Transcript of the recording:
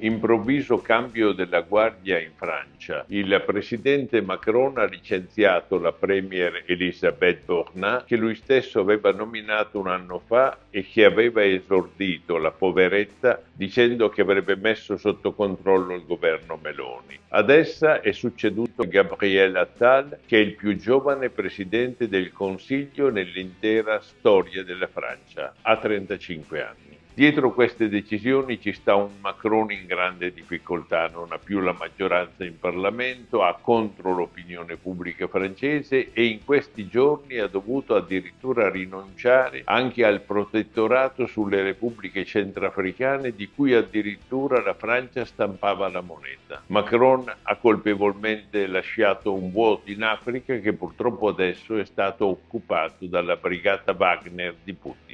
Improvviso cambio della guardia in Francia. Il presidente Macron ha licenziato la premier Elisabeth Borna, che lui stesso aveva nominato un anno fa e che aveva esordito la poveretta dicendo che avrebbe messo sotto controllo il governo Meloni. Ad essa è succeduto Gabriel Attal, che è il più giovane presidente del Consiglio nell'intera storia della Francia. Ha 35 anni. Dietro queste decisioni ci sta un Macron in grande difficoltà, non ha più la maggioranza in Parlamento, ha contro l'opinione pubblica francese e in questi giorni ha dovuto addirittura rinunciare anche al protettorato sulle repubbliche centrafricane di cui addirittura la Francia stampava la moneta. Macron ha colpevolmente lasciato un vuoto in Africa che purtroppo adesso è stato occupato dalla brigata Wagner di Putin.